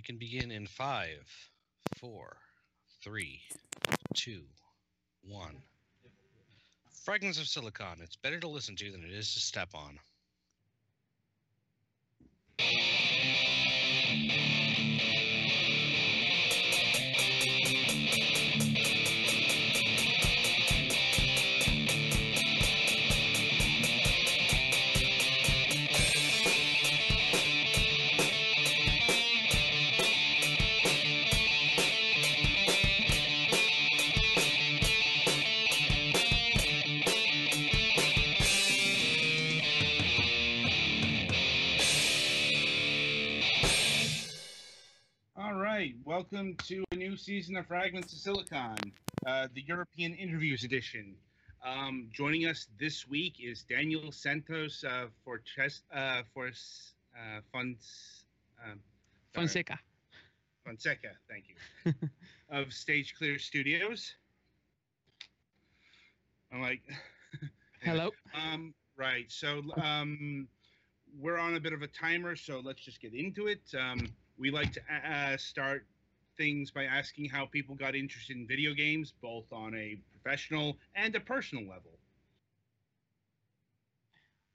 We can begin in five, four, three, two, one. Fragments of Silicon. It's better to listen to than it is to step on. Welcome to a new season of Fragments of Silicon, uh, the European Interviews edition. Um, joining us this week is Daniel Santos uh, for chess uh, for uh, Fons, um, Fonseca. Fonseca. Thank you. of Stage Clear Studios. I'm like, Hello. um, right. So um, we're on a bit of a timer, so let's just get into it. Um, we like to uh, start things by asking how people got interested in video games, both on a professional and a personal level.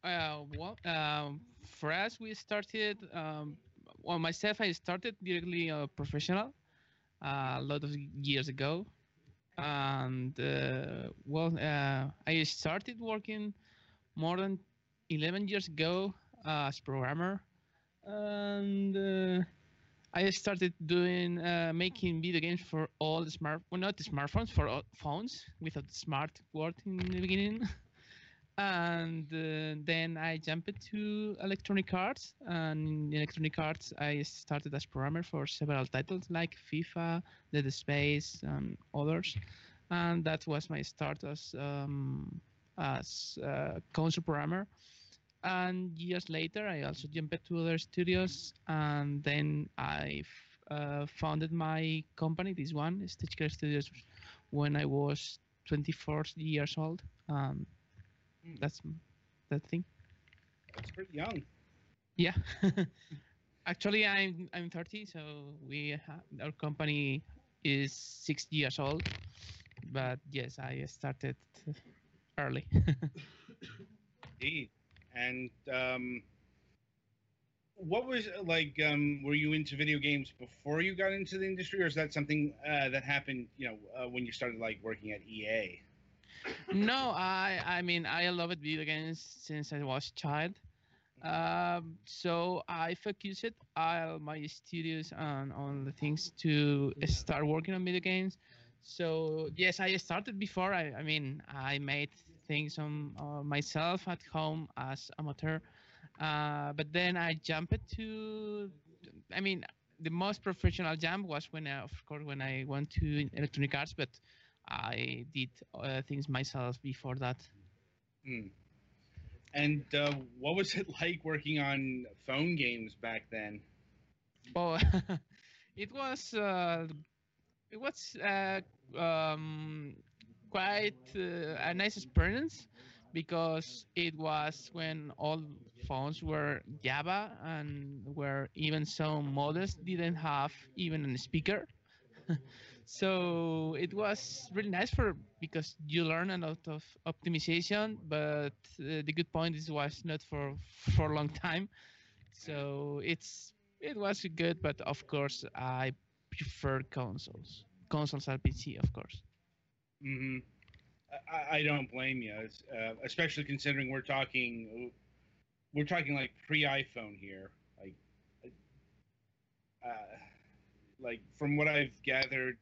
Uh, well, um, for us, we started. Um, well, myself, I started directly uh, professional uh, a lot of years ago, and uh, well, uh, I started working more than 11 years ago as programmer, and uh, I started doing uh, making video games for all smart, well, not smartphones, for all phones without smart word in the beginning. and uh, then I jumped to Electronic Arts, and in Electronic Arts I started as programmer for several titles like FIFA, Dead Space, and others. And that was my start as um, as uh, console programmer. And years later, I also jumped to other studios, and then I uh, founded my company, this one, Stage Clear Studios, when I was 24 years old. Um, that's that thing. That's pretty young. Yeah. Actually, I'm I'm 30, so we ha- our company is six years old. But yes, I started early. Indeed. And um, what was like? Um, were you into video games before you got into the industry, or is that something uh, that happened? You know, uh, when you started like working at EA. no, I I mean I loved video games since I was a child. Um, so I focused all my studios on on the things to start working on video games. So yes, I started before. I I mean I made things on uh, myself at home as amateur. Uh, but then I jumped to, I mean, the most professional jump was when, I, of course, when I went to Electronic Arts, but I did uh, things myself before that. Hmm. And uh, what was it like working on phone games back then? Oh, it was uh, it was uh, um, quite uh, a nice experience because it was when all phones were Java and where even some models didn't have even a speaker. so it was really nice for because you learn a lot of optimization, but uh, the good point is was not for for a long time. So it's it was good, but of course I prefer consoles. Consoles are PC, of course. Hmm I, I don't blame you, uh, especially considering we're talking, we're talking like pre-iPhone here. Like, uh, like from what I've gathered,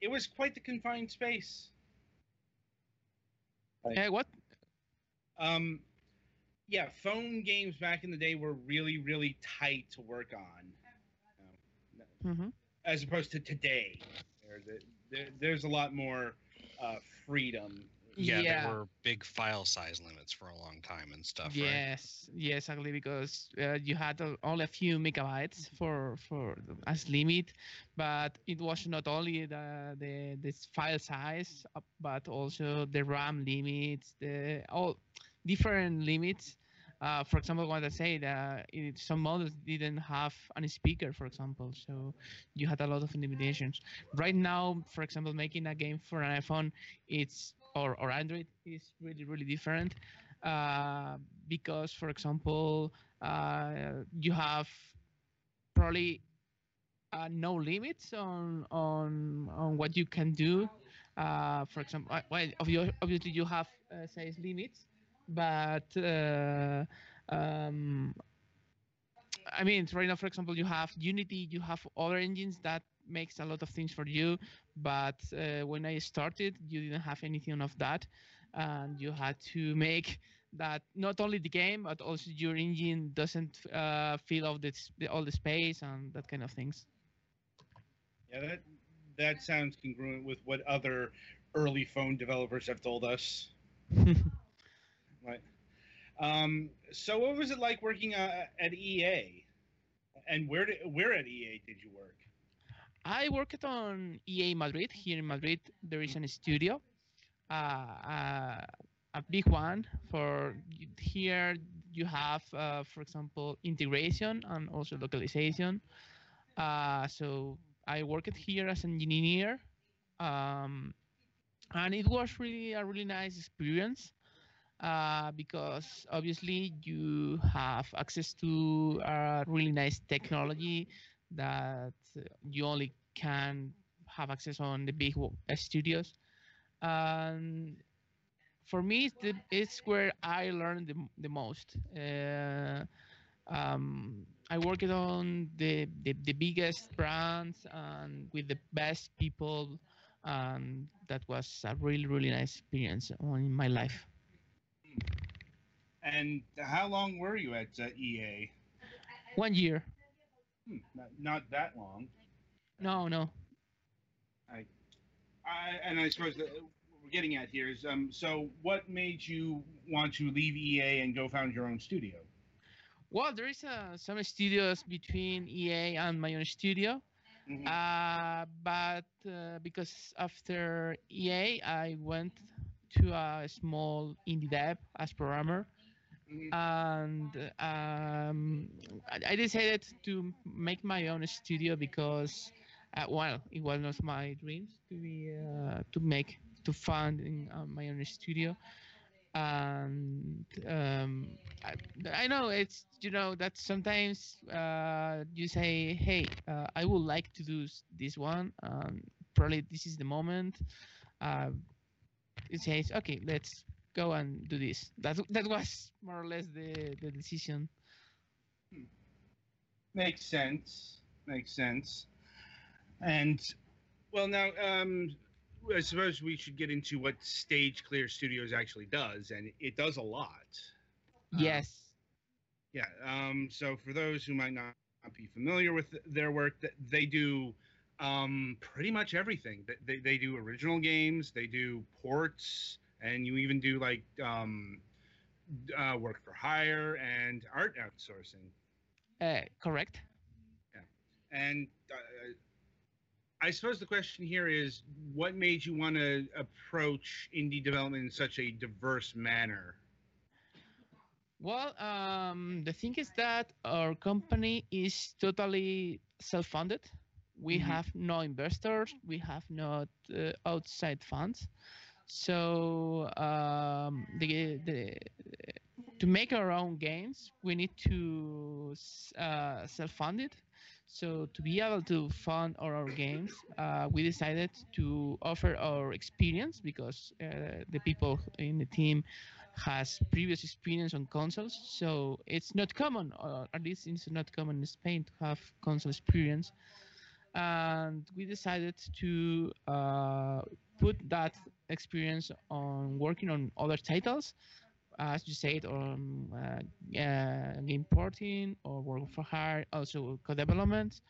it, was quite the confined space. Like, Uh, what? um, yeah, phone games back in the day were really, really tight to work on, um, hmm as opposed to today. There's a, there, there's a lot more uh, freedom. Yeah, Yeah. there were big file size limits for a long time and stuff, right? Yes, yes, exactly. Because uh, you had uh, only a few megabytes for for as limit, but it was not only the the this file size, uh, but also the RAM limits, the all different limits. Uh, for example, what I said, uh, it, some models didn't have any speaker, for example, so you had a lot of limitations. Right now, for example, making a game for an iPhone, it's or, or Android is really really different uh, because, for example, uh, you have probably uh, no limits on on on what you can do. Uh, for example, well, obvi- obviously you have size limits, but uh, um, I mean, right now, for example, you have Unity, you have other engines that makes a lot of things for you. But uh, when I started, you didn't have anything of that, and you had to make that not only the game but also your engine doesn't uh, fill all the, all the space and that kind of things. Yeah, that that sounds congruent with what other early phone developers have told us. Right. Um, so, what was it like working uh, at EA? And where did where at EA did you work? I worked on EA Madrid. Here in Madrid, there is a studio, uh, uh, a big one. For here, you have, uh, for example, integration and also localization. Uh, so I worked here as an engineer, um, and it was really a really nice experience. Uh, because obviously you have access to a really nice technology that you only can have access on the big studios. And for me, it's, the, it's where I learned the, the most. Uh, um, I worked on the, the, the biggest brands and with the best people, that was a really, really nice experience in my life. And how long were you at uh, EA? One year. Hmm, not, not that long. No, no. I, I and I suppose that what we're getting at here is um, so what made you want to leave EA and go found your own studio? Well, there is uh, some studios between EA and my own studio. Mhm. Uh, but uh, because after EA, I went to a small indie dev as programmer, Mhm. and um, I, I decided to make my own studio because, uh, well, it was not my dreams to be uh, to make to fund in uh, my own studio, and um, I, I know it's you know that sometimes uh, you say, hey, uh, I would like to do this one. Um, probably this is the moment. Uh, it says, okay, let's go and do this. That that was more or less the the decision. Makes sense. Makes sense. And well, now um, I suppose we should get into what Stage Clear Studios actually does, and it does a lot. Uh, yes. Yeah. Um, so for those who might not be familiar with their work, th- they do um, pretty much everything. Th- They, they do original games, they do ports, and you even do like um, uh, work for hire and art outsourcing. Uh, correct. And uh, I suppose the question here is, what made you want to approach indie development in such a diverse manner? Well, um, the thing is that our company is totally self-funded. We Mhm. have no investors. We have not uh, outside funds. So um, the, the to make our own games, we need to uh, self-fund it. So to be able to fund our, our games, uh, we decided to offer our experience because uh, the people in the team has previous experience on consoles, so it's not common, or at least it's not common in Spain to have console experience. And we decided to uh, put that experience on working on other titles, as you said, on uh, uh, game porting or work for hire, also co-development.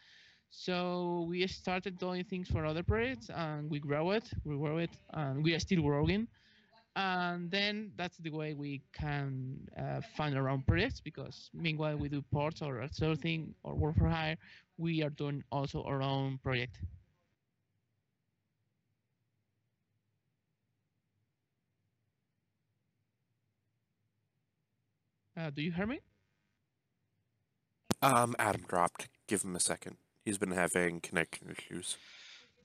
So we started doing things for other projects, and we grow it, we grow it, and we are still growing. And then that's the way we can uh, fund our own projects because meanwhile we do ports or outsourcing or work for hire, we are doing also our own project. Uh, do you hear me? Um, Adam dropped. Give him a second. He's been having connection issues.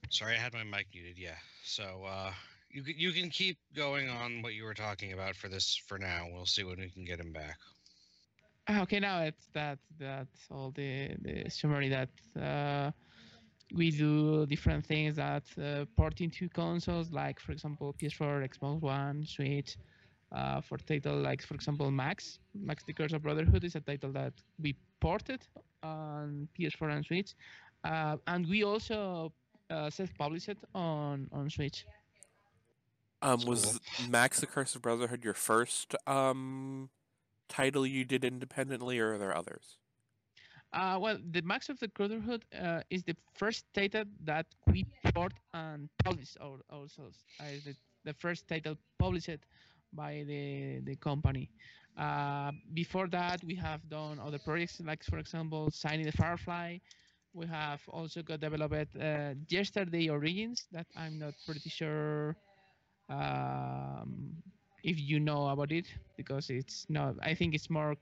Sorry, I had my mic muted. Yeah. So uh, you you can keep going on what you were talking about for this for now. We'll see when we can get him back. Ah, Okay, now it's that that's all the the summary that uh, we do different things that uh, port into consoles, like for example PS4, Xbox One, Switch. Uh, for title like for example Max, Max the Curse of Brotherhood is a title that we ported on PS4 and Switch, uh, and we also uh, self-published it on on Switch. Um, That's was Max the Curse of Brotherhood your first um title you did independently, or are there others? Uh, well, the Max of the Brotherhood uh, is the first title that we port and publish our, ourselves. Uh, the, the first title published by the the company. Uh, before that, we have done other projects, like for example, Signing the Firefly. We have also got developed uh, Yesterday Origins that I'm not pretty sure um, if you know about it because it's not. I think it's more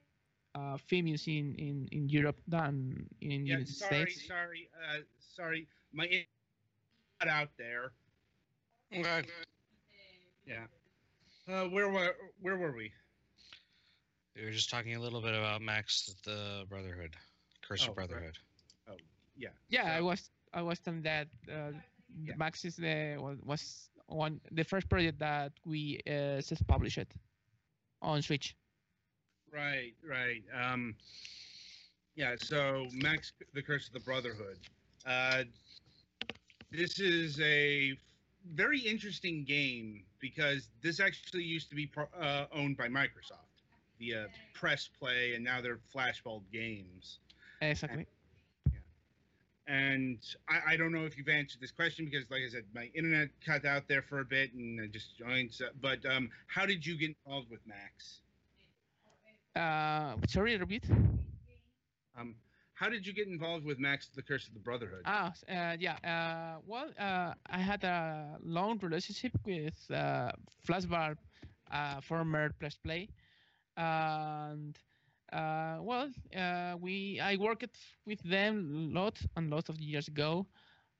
uh, famous in, in, in Europe than in Yeah, United sorry, States. sorry, uh, sorry. My in- got out there. Okay. Yeah. Uh, where were where were we? We were just talking a little bit about Max the Brotherhood, Curse Oh, of right. Oh Yeah. Yeah, I was I was telling that uh, Yeah. Max is the was, one the first project that we uh, self-published on Switch. Right, right. Um, yeah. So Max, the Curse of the Brotherhood. Uh, this is a very interesting game because this actually used to be uh, owned by Microsoft via Press Play, and now they're Flashbulb Games. Exactly. And I, I don't know if you've answered this question because, like I said, my internet cut out there for a bit and I just joined. So, but um, how did you get involved with Max? Uh, sorry, repeat. Um, how did you get involved with Max, the Curse of the Brotherhood? Ah, uh, yeah. Uh, well, uh, I had a long relationship with uh, Flashbulb, uh, former Press Play, and uh, well, uh, we I worked with them lot and lot of years ago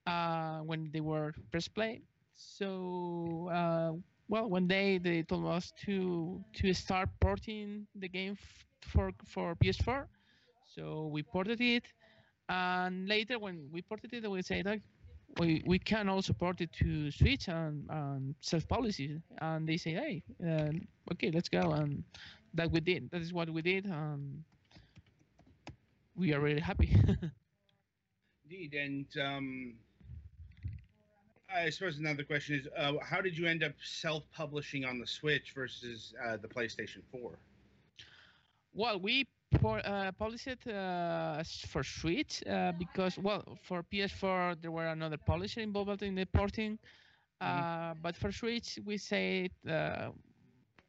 uh, when they were Press Play. So uh, well, one day they told us to to start porting the game for for PS4. So we ported it and later when we ported it we said like we, we can also port it to switch and, and self-publish it and they say hey uh, okay let's go and that we did. That is what we did and we are really happy. Indeed, and um, I suppose another question is, uh, how did you end up self-publishing on the Switch versus uh, the PlayStation 4? well we uh, published it uh, for switch uh, because well for ps4 there were another publisher involved in the porting. Uh, but for switch we said uh,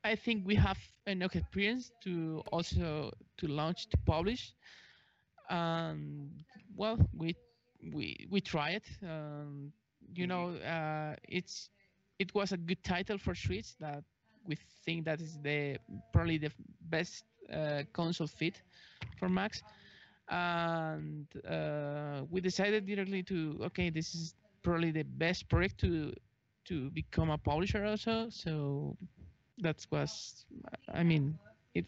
i think we have enough experience to also to launch to publish. And well we we we try it. Um, you Mhm. know uh, it's it was a good title for switch that we think that is the probably the best uh, console fit for max. And uh, we decided directly to okay this is probably the best project to to become a publisher also. So that was i mean it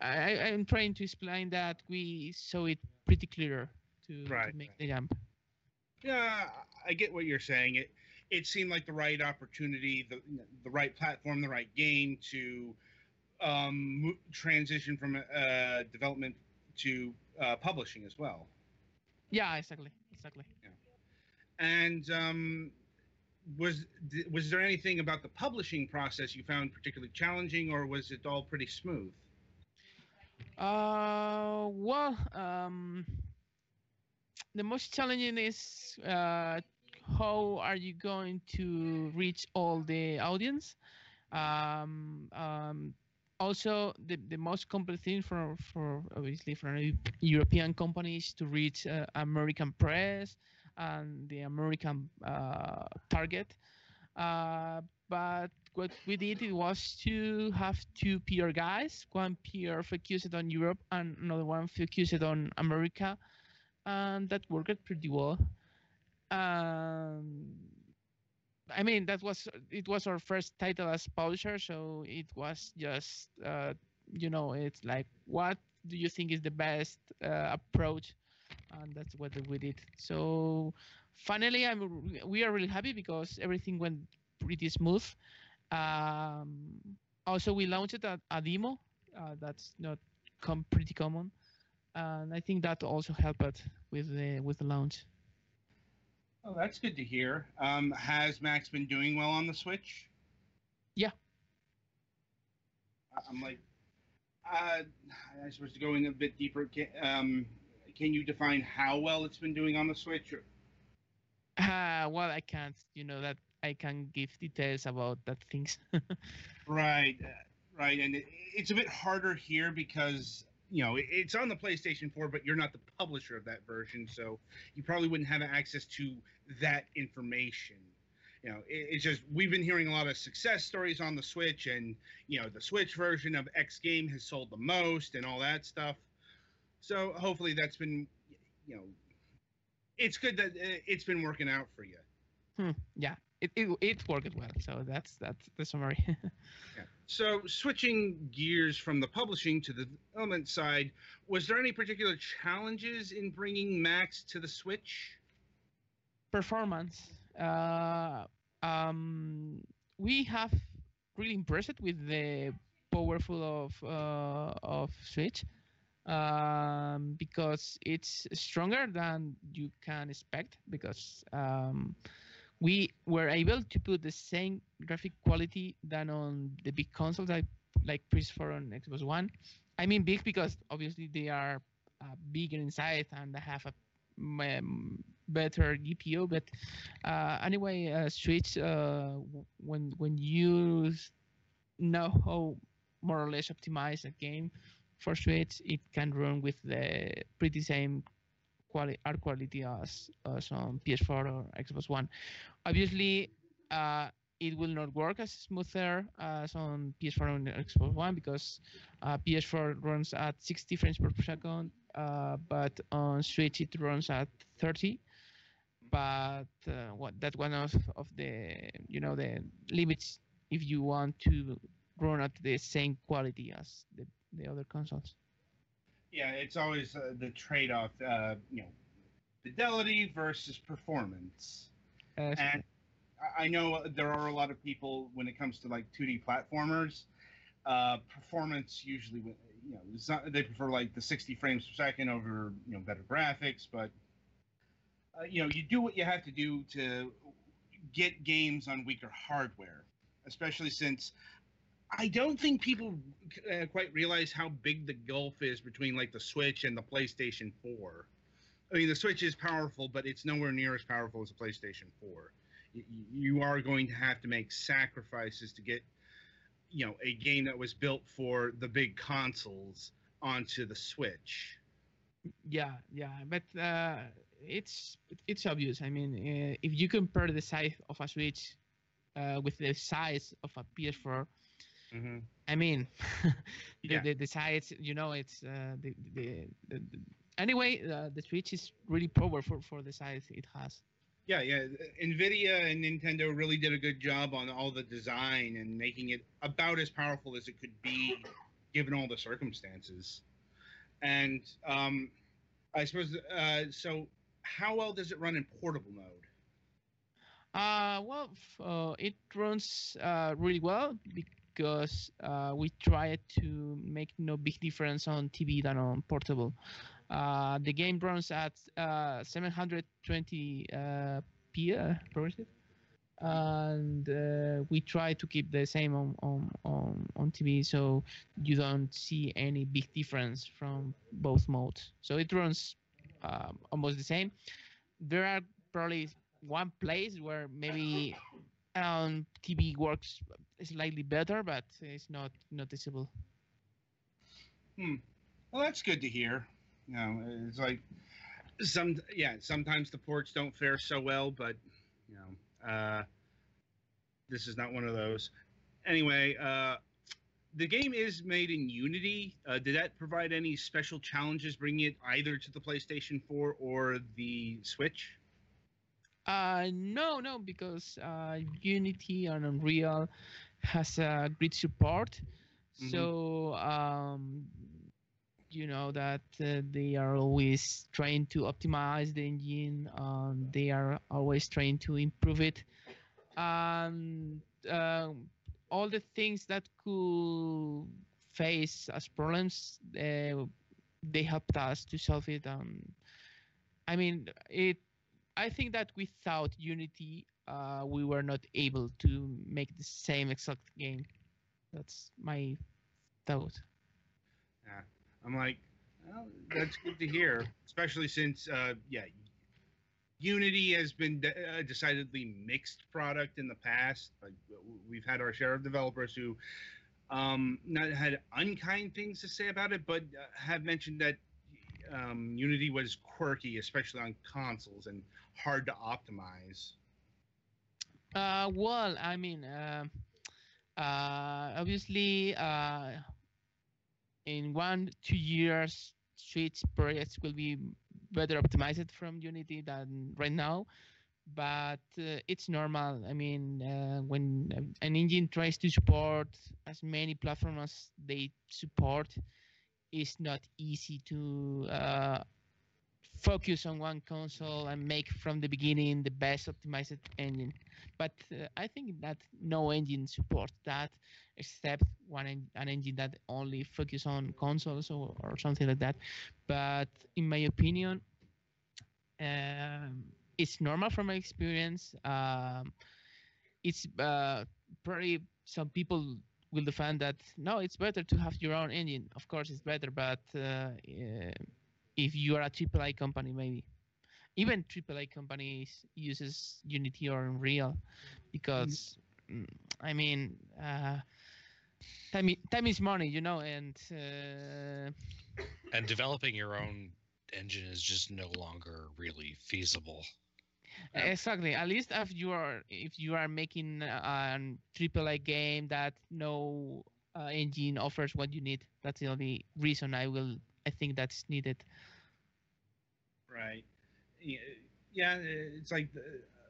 i i'm trying to explain that we saw it pretty clear to, to make the jump Yeah, I get what you're saying. It it seemed like the right opportunity, the the right platform, the right game to um, transition from uh, development to uh, publishing as well. yeah exactly exactly Yeah. And um, was was there anything about the publishing process you found particularly challenging, or was it all pretty smooth? Uh, well, um, the most challenging is uh, how are you going to reach all the audience? Um, um, also, the, the most complex thing for, for obviously for European companies to reach uh, American press and the American uh, target. Uh, but what we did it was to have two peer guys, one peer focused on Europe and another one focused on America, and that worked pretty well. Um, I mean, that was it was our first title as publisher, so it was just uh, you know, it's like what do you think is the best uh, approach, and that's what we did. So finally, I'm we are really happy because everything went pretty smooth. Um, also, we launched a, a demo. Uh, that's not com- pretty common, and I think that also helped with the with the launch. Oh, that's good to hear. Um, has Max been doing well on the Switch? Yeah. I'm like, uh, I suppose to go in a bit deeper. Um, can you define how well it's been doing on the Switch? Or, Uh, well, I can't. You know that I can give details about that things. right, uh, right, and it, it's a bit harder here because you know it, it's on the PlayStation 4, but you're not the publisher of that version, so you probably wouldn't have access to that information. You know, it, it's just we've been hearing a lot of success stories on the Switch, and you know the Switch version of X game has sold the most, and all that stuff. So hopefully that's been, you know, it's good that uh, it's been working out for you. Hmm, yeah, it, it it worked well. So that's that's the summary. Yeah. So switching gears from the publishing to the development side, was there any particular challenges in bringing Max to the Switch? Performance. Uh, um, we have really impressed with the powerful of uh, of Switch um, because it's stronger than you can expect because um, we were able to put the same graphic quality than on the big consoles like like PS4 and Xbox One. I mean big because obviously they are uh, bigger in size and they have a um, better GPU. But uh, anyway, uh, Switch uh, when when you know how more or less optimize a game for Switch, it can run with the pretty same quality art quality as on PS4 or Xbox One. Obviously, uh, it will not work as smoother as on PS4 and Xbox One because uh, PS4 runs at 60 frames per second, uh, but on Switch it runs at 30. But uh, what that one of of the you know the limits if you want to run at the same quality as the, the other consoles. Yeah, it's always uh, the trade-off. Uh, you know, fidelity versus performance. Uh, And I- know there are a lot of people when it comes to like 2D platformers. Uh, performance usually, you know, not, they prefer like the 60 frames per second over you know better graphics. But uh, you know, you do what you have to do to get games on weaker hardware, especially since I don't think people uh, quite realize how big the gulf is between like the Switch and the PlayStation 4. I mean, the Switch is powerful, but it's nowhere near as powerful as the PlayStation 4. Y- You are going to have to make sacrifices to get, you know, a game that was built for the big consoles onto the Switch. Yeah, yeah, but uh, it's it's obvious. I mean, uh, if you compare the size of a Switch uh, with the size of a PS4, Mm-hmm. I mean, the, Yeah. the the size, you know, it's uh, the, the, the, the anyway, uh, the Switch is really powerful for the size it has. Yeah, yeah. Nvidia and Nintendo really did a good job on all the design and making it about as powerful as it could be, given all the circumstances. And um, I suppose uh, so. How well does it run in portable mode? Uh, well, uh, it runs uh, really well because uh, we tried to make no big difference on TV than on portable. Uh, the game runs at uh, 720 uh, p. Uh, progressive. and uh, we try to keep the same on, on on on TV, so you don't see any big difference from both modes. So it runs um, almost the same. There are probably one place where maybe TV works slightly better, but it's not noticeable. Hmm. Well, that's good to hear. You know, it's like some yeah. Sometimes the ports don't fare so well, but you know, uh, this is not one of those. Anyway, uh, the game is made in Unity. Uh, did that provide any special challenges bringing it either to the PlayStation 4 or the Switch? Uh, no, no, because uh, Unity and Unreal has a great support. Mhm. So, um, you know that uh, they are always trying to optimize the engine. Um, they are always trying to improve it. And um, all the things that could face as problems, uh, they helped us to solve it. Um, I mean, it I think that without Unity, uh, we were not able to make the same exact game. That's my thought. Yeah, I'm like, well, that's good to hear, especially since, uh, yeah, Unity has been a decidedly mixed product in the past. Like we've had our share of developers who um, not had unkind things to say about it, but uh, have mentioned that um, Unity was quirky, especially on consoles, and hard to optimize. Uh, well, I mean, uh, uh, obviously, uh, in one two years, Switch projects will be better optimized from Unity than right now. But uh, it's normal. I mean, uh, when an engine tries to support as many platforms as they support, it's not easy to focus on one console and make from the beginning the best optimized engine. But uh, I think that no engine supports that except one en- an engine that only focus on consoles or, or something like that. But in my opinion, um, it's normal from my experience. Um, it's uh, probably some people will defend that no, it's better to have your own engine. Of course, it's better, but uh, if you are a AAA company, maybe even AAA companies uses Unity or Unreal because mm, I mean uh, time time is money, you know, and uh, And developing your own engine is just no longer really feasible. exactly. At least if you are if you are making a AAA game that no uh, engine offers what you need, that's the only reason I will I think that's needed. Right. Yeah, it's like the,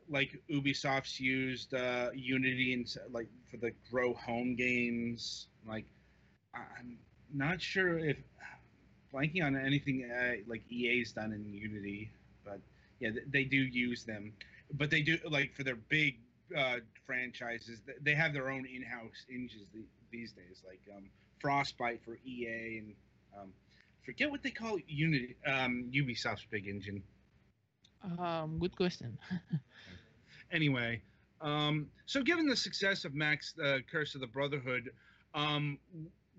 like Ubisoft's used uh, Unity and like for the Grow Home games. Like I'm not sure if blanking on anything uh, like EA's done in Unity, but yeah, they do use them. But they do like for their big uh, franchises, they have their own in-house engines these days, like um, Frostbite for EA and um, forget what they call Unity, um, Ubisoft's big engine. Um, good question. Anyway, um, so given the success of Max uh, Curse of the Brotherhood, um,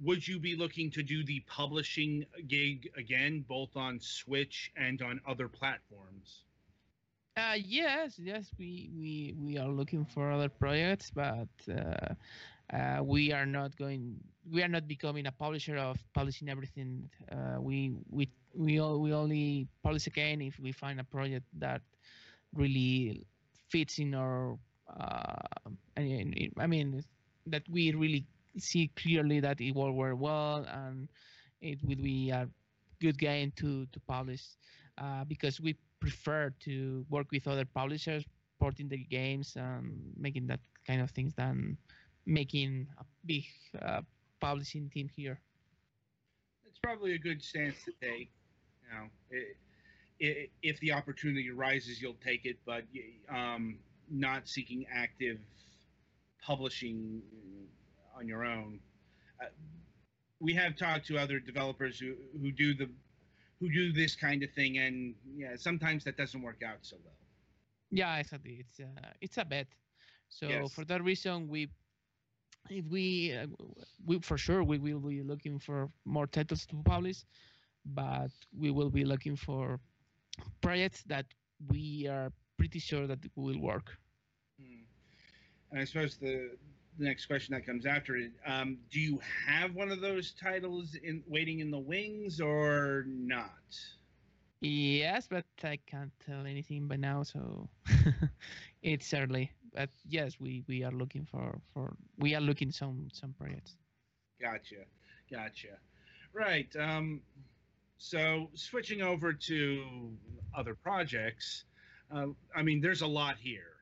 would you be looking to do the publishing gig again, both on Switch and on other platforms? Uh, yes, yes, we, we we are looking for other projects, but uh, uh, we are not going. We are not becoming a publisher of publishing everything. Uh, we we we all, we only publish again if we find a project that really fits in our. Uh, I mean, that we really see clearly that it will work well and it will be a good game to to publish uh, because we prefer to work with other publishers, porting the games, and making that kind of things than making a big uh, publishing team here. It's probably a good stance to take. You know, i i if the opportunity arises, you'll take it, but um, not seeking active publishing on your own. Uh, we have talked to other developers who, who do the who do this kind of thing, and yeah, sometimes that doesn't work out so well. Yeah, exactly. It's uh, it's a bet. So Yes. for that reason, we if we uh, we for sure we will be looking for more titles to publish, but we will be looking for projects that we are pretty sure that will work. Hmm. And I suppose the the next question that comes after it: um, Do you have one of those titles in waiting in the wings or not? Yes, but I can't tell anything by now, so it's early. Yes, we, we are looking for, for we are looking some some projects. Gotcha, gotcha. Right. Um, so switching over to other projects, uh, I mean, there's a lot here,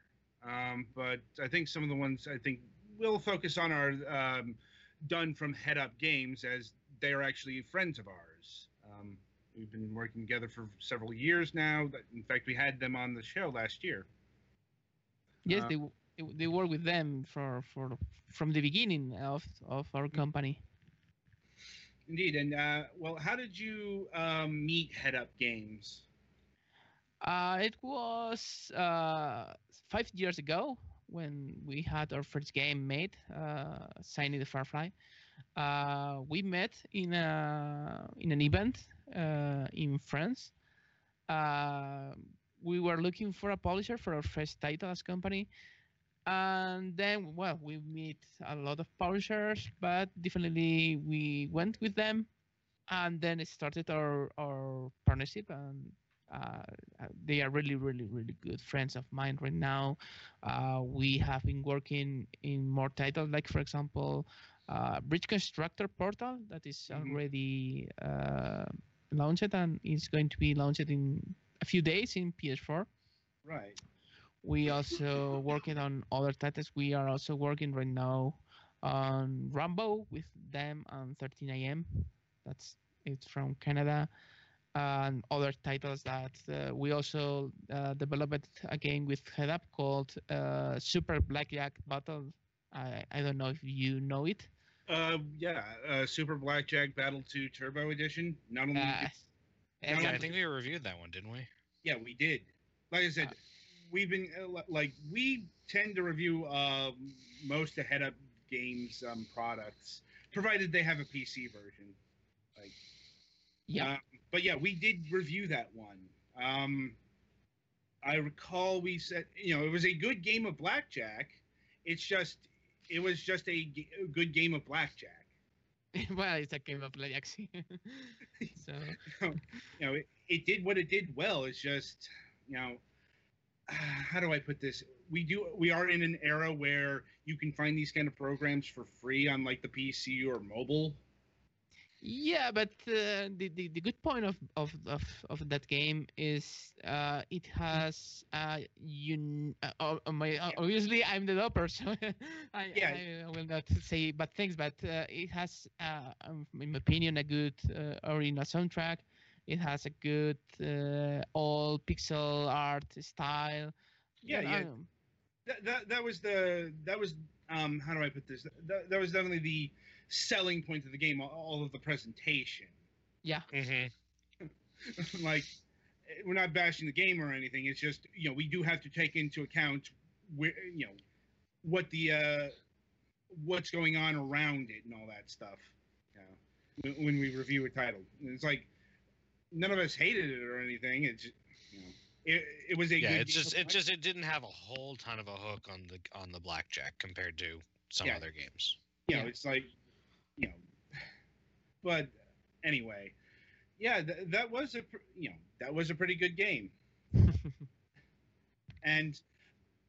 um, but I think some of the ones I think we'll focus on are um, done from Head Up Games, as they are actually friends of ours. Um, we've been working together for several years now. In fact, we had them on the show last year. Yes, Uh, they they work with them for, for from the beginning of of our company. Indeed. And uh, well, how did you um, meet Head Up Games? Uh, it was uh, five years ago when we had our first game made, uh, Signing the Firefly. Uh, we met in a in an event uh, in France. We were looking for a publisher for our first title as company, and then well, we meet a lot of publishers, but definitely we went with them, and then it started our our partnership and uh, uh, they are really, really, really good friends of mine right now. Uh, we have been working in more titles, like for example, uh, Bridge Constructor Portal that is Mhm. already uh, launched and is going to be launched in few days in PS4. Right. We also working on other titles. We are also working right now on Runbow with them on 13 AM. That's it's from Canada. And other titles that uh, we also uh, developed a game with Head Up called uh, Super Blackjack Battle. I, I don't know if you know it. Uh, yeah, uh, Super Blackjack Battle 2 Turbo Edition. Not only, Uh, Yeah, Yeah, I and- think we reviewed that one, didn't we? Yeah, we did. Like I said, we've been uh, like we tend to review uh, most of Head Up Games um, products, provided they have a PC version. Like, yeah. Um, but yeah, we did review that one. Um, I recall we said, you know, it was a good game of blackjack. It's just, it was just a, g- a good game of blackjack. well, it's a game of blackjack. so you know, it, it did what it did well. It's just, you know, how do I put this? We do, we are in an era where you can find these kind of programs for free on like the PC or mobile. Yeah, but uh, the, the the good point of of of, of that game is uh, it has uh, un- uh, my, uh, obviously I'm the developer, so I, Yeah. I will not say bad things, but uh, it has, uh, um, in my opinion, a good uh, original soundtrack. It has a good uh, all pixel art style. Yeah, yeah. um, That, that, that was the, that was, um, how do I put this? That, that was definitely the selling point of the game, all- all of the presentation. yeah. Mm-hmm. like we're not bashing the game or anything it's just you know we do have to take into account where you know what the uh what's going on around it and all that stuff you know, when, when we review a title And it's like none of us hated it or anything it's you know it, it was a Yeah, good it's just it just it didn't have a whole ton of a hook on the on the blackjack compared to some Yeah. other games. you know, Yeah. it's like, you know, but anyway, yeah, th- that was a, pr- you know, that was a pretty good game. And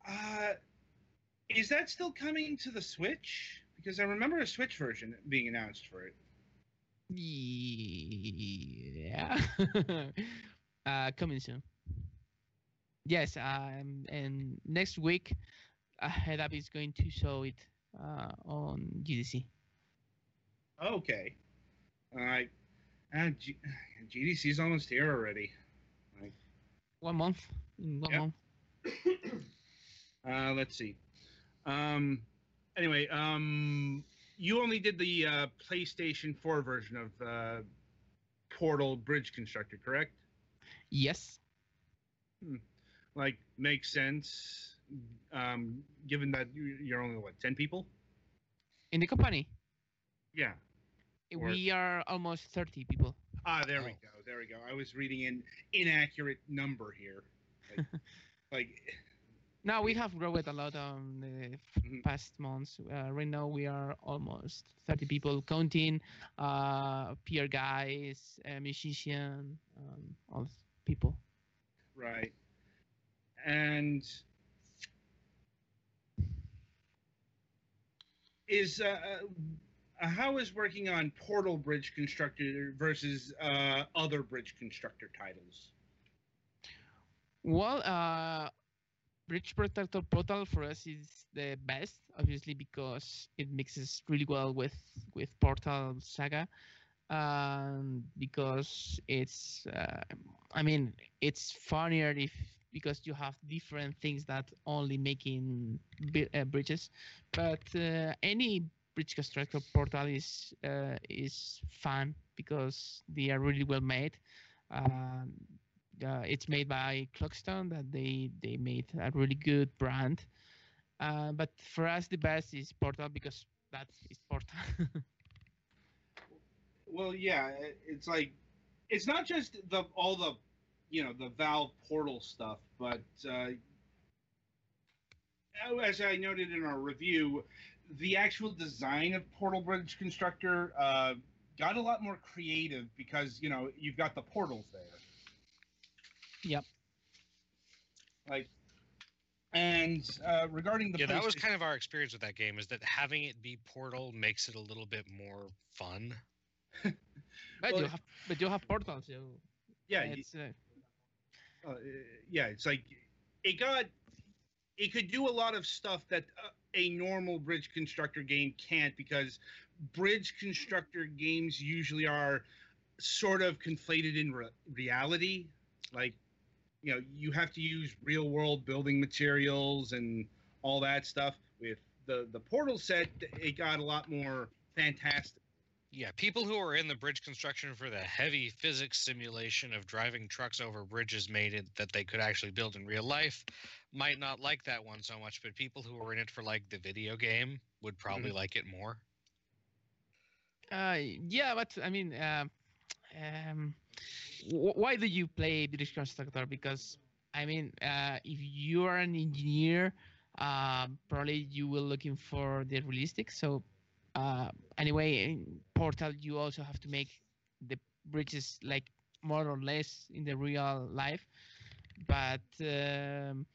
uh, is that still coming to the Switch? Because I remember a Switch version being announced for it. Yeah. uh, coming soon. Yes, um, and next week, uh, Head Up is going to show it uh, on GDC. Okay. All right. Uh, G- GDC's almost here already. One month. One Yep. month. Uh, let's see. Um, anyway, um, you only did the uh, PlayStation 4 version of uh, Portal Bridge Constructor, correct? Yes. Like, makes sense. Um, given that you're only what ten people? In the company, Yeah. We are almost 30 people. Ah, there we Oh. go. There we go. I was reading an inaccurate number here. Like, like Now we have grown a lot on the Mhm. past months. Uh, right now we are almost 30 people, counting uh, PR guys, a musician, um, all people. right, and is uh, uh, how is working on Portal Bridge Constructor versus uh, other Bridge Constructor titles? Well, uh, Bridge Constructor Portal for us is the best, obviously because it mixes really well with with Portal Saga, and because it's, uh, I mean, it's funnier if because you have different things that only making uh, bridges, but uh, any bridge constructor portal is uh, is fun because they are really well made. Um, uh, it's made by Clockstone that they they made a really good brand. Uh, but for us, the best is Portal because that is Portal. Well, yeah, it- it's like it's not just the all the you know the Valve Portal stuff, but uh, as I noted in our review, the actual design of Portal Bridge Constructor uh, got a lot more creative because you know you've got the portals there. Yep. Like, and uh, regarding the yeah, that was kind of our experience with that game. Is that having it be Portal makes it a little bit more fun. but Well, you have but you have portals, so yeah, you- it's uh, uh, yeah, it's like it got it could do a lot of stuff that uh, a normal bridge constructor game can't because bridge constructor games usually are sort of conflated in re- reality. Like you know you have to use real world building materials and all that stuff. With the the portal set it got a lot more fantastic Yeah, people who are in the bridge construction for the heavy physics simulation of driving trucks over bridges made it that they could actually build in real life might not like that one so much, but people who are in it for like the video game would probably like it more. uh, yeah. But I mean, um, um, wh- why do you play Bridge Constructor? Because I mean, uh, if you are an engineer, uh, probably you will looking for the realistic. So uh, anyway, in Portal, you also have to make the bridges like more or less in the real life. But um,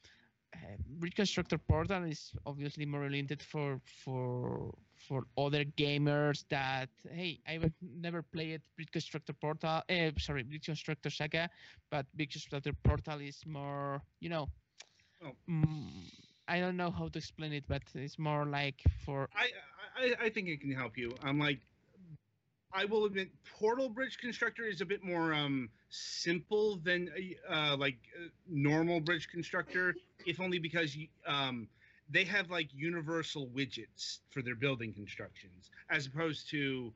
uh, Bridge Constructor Portal is obviously more oriented for for for other gamers that hey, I would never played Bridge Constructor Portal. Uh, sorry, Bridge Constructor Saga, but Bridge Constructor Portal is more you know. Oh. Mm, I don't know how to explain it, but it's more like for I, I I think it can help you. I'm like, I will admit, Portal Bridge Constructor is a bit more um simple than uh like uh, normal Bridge Constructor, if only because um they have like universal widgets for their building constructions, as opposed to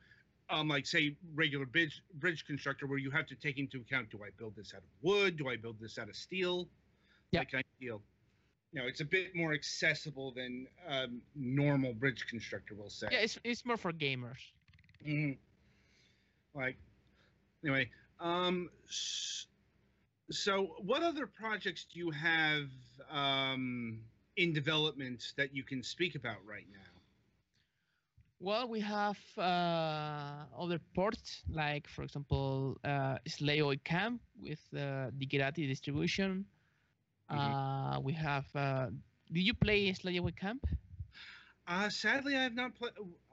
um like say regular bridge bridge constructor where you have to take into account do I build this out of wood, do I build this out of steel, Yeah. of deal. You know, it's a bit more accessible than um, normal bridge constructor will say. yeah, it's it's more for gamers. Mhm. Like, anyway, um, so what other projects do you have um, in development that you can speak about right now? Well, we have uh, other ports, like for example, uh, Slayaway Camp with uh, Digerati distribution. Uh, we have. Uh, did you play Slayaway Camp? Uh, sadly, I have not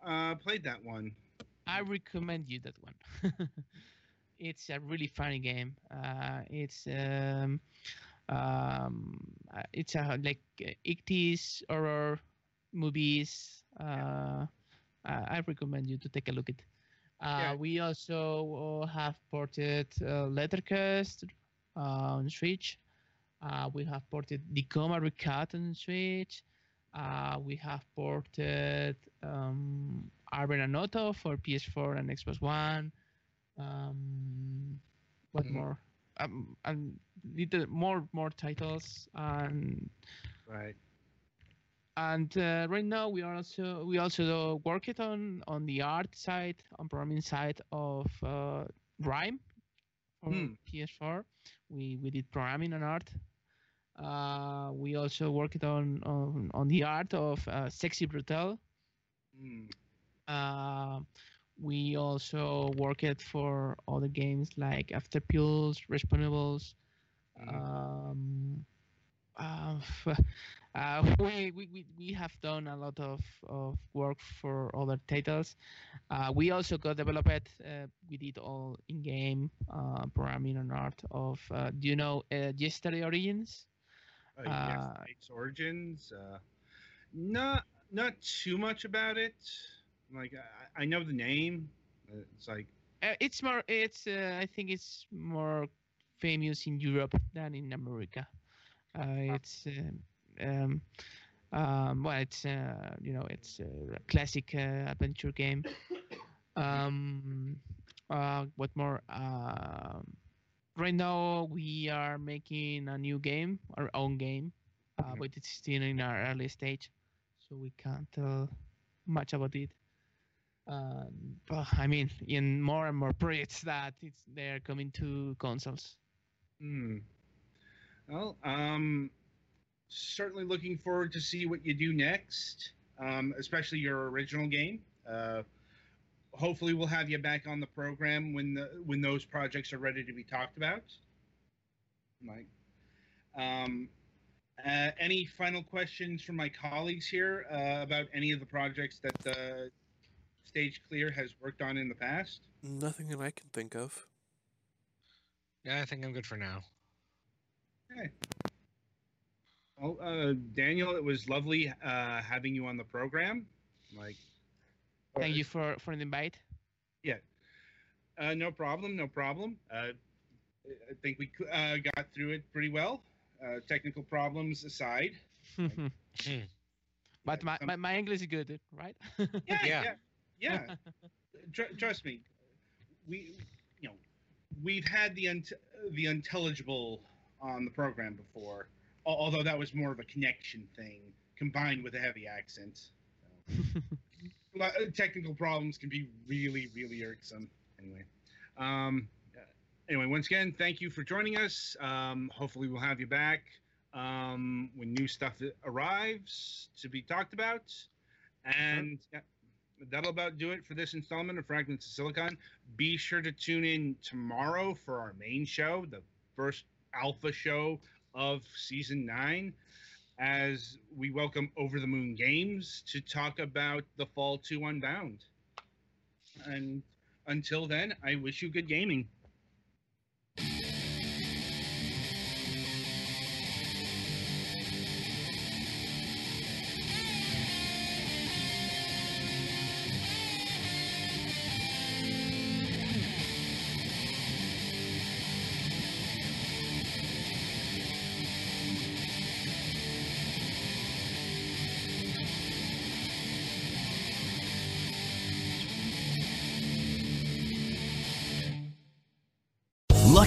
uh, played that one. I recommend you that one. it's a really funny game. Uh, it's um, um, it's a like uh, 80s horror movies. Uh, I recommend you to take a look at. Uh, Yeah. We also have ported uh, LetterQuest uh, on Switch. Uh, we have ported the Coma Recut on Switch. Uh, we have ported um, Arben Anoto for PS4 and Xbox One. Um, what Mhm. more? Um, and little more more titles and Right. and uh, right now we are also we also working on on the art side, on programming side of uh, Rime for Hmm. PS4. We we did programming and art. Uh, we also worked on on, on the art of uh, Sexy Brutal. Mm. Uh, we also worked for other games like Afterpulse, Respawnables. Mhm. Um, uh, uh, we, we, we, have done a lot of, of work for other titles. Uh, we also got developed, uh, we did all in game uh, programming and art of, uh, do you know uh, Yesterday Origins? Uh, Uh, Its origins. Uh, not not too much about it. Like I, I know the name. Uh, It's like Uh, it's more, it's, uh, I think it's more famous in Europe than in America. Uh, it's, um, um, um, well, it's, uh, you know, it's a classic uh, adventure game. Um, uh, what more? Um, right now we are making a new game, our own game, uh, Mhm. but it's still in our early stage, so we can't tell much about it. Um, but I mean, in more and more projects that it's they're coming to consoles. Hmm. Well, um, certainly looking forward to see what you do next, um, especially your original game. Uh, hopefully, we'll have you back on the program when the when those projects are ready to be talked about. Mike, um, uh, any final questions from my colleagues here uh, about any of the projects that uh, Stage Clear has worked on in the past? Nothing that I can think of. Yeah, I think I'm good for now. Well, uh, Daniel, it was lovely uh, having you on the program. Like, Thank you for for the invite. Yeah. Uh, no problem, no problem. Uh, I think we uh, got through it pretty well. Uh, technical problems aside. but my, my, my English is good, right? Yeah, Yeah. yeah, yeah. Tr- trust me, we, you know, we've had the unt- the unintelligible on the program before. Although that was more of a connection thing combined with a heavy accent. So. Uh, technical problems can be really, really irksome. Anyway, um, anyway, once again, thank you for joining us. Um, hopefully, we'll have you back um, when new stuff arrives to be talked about. And yeah, that'll about do it for this installment of Fragments of Silicon. Be sure to tune in tomorrow for our main show, the first alpha show of season nine as we welcome Over the Moon Games to talk about the Fall 2 Unbound. And until then, I wish you good gaming.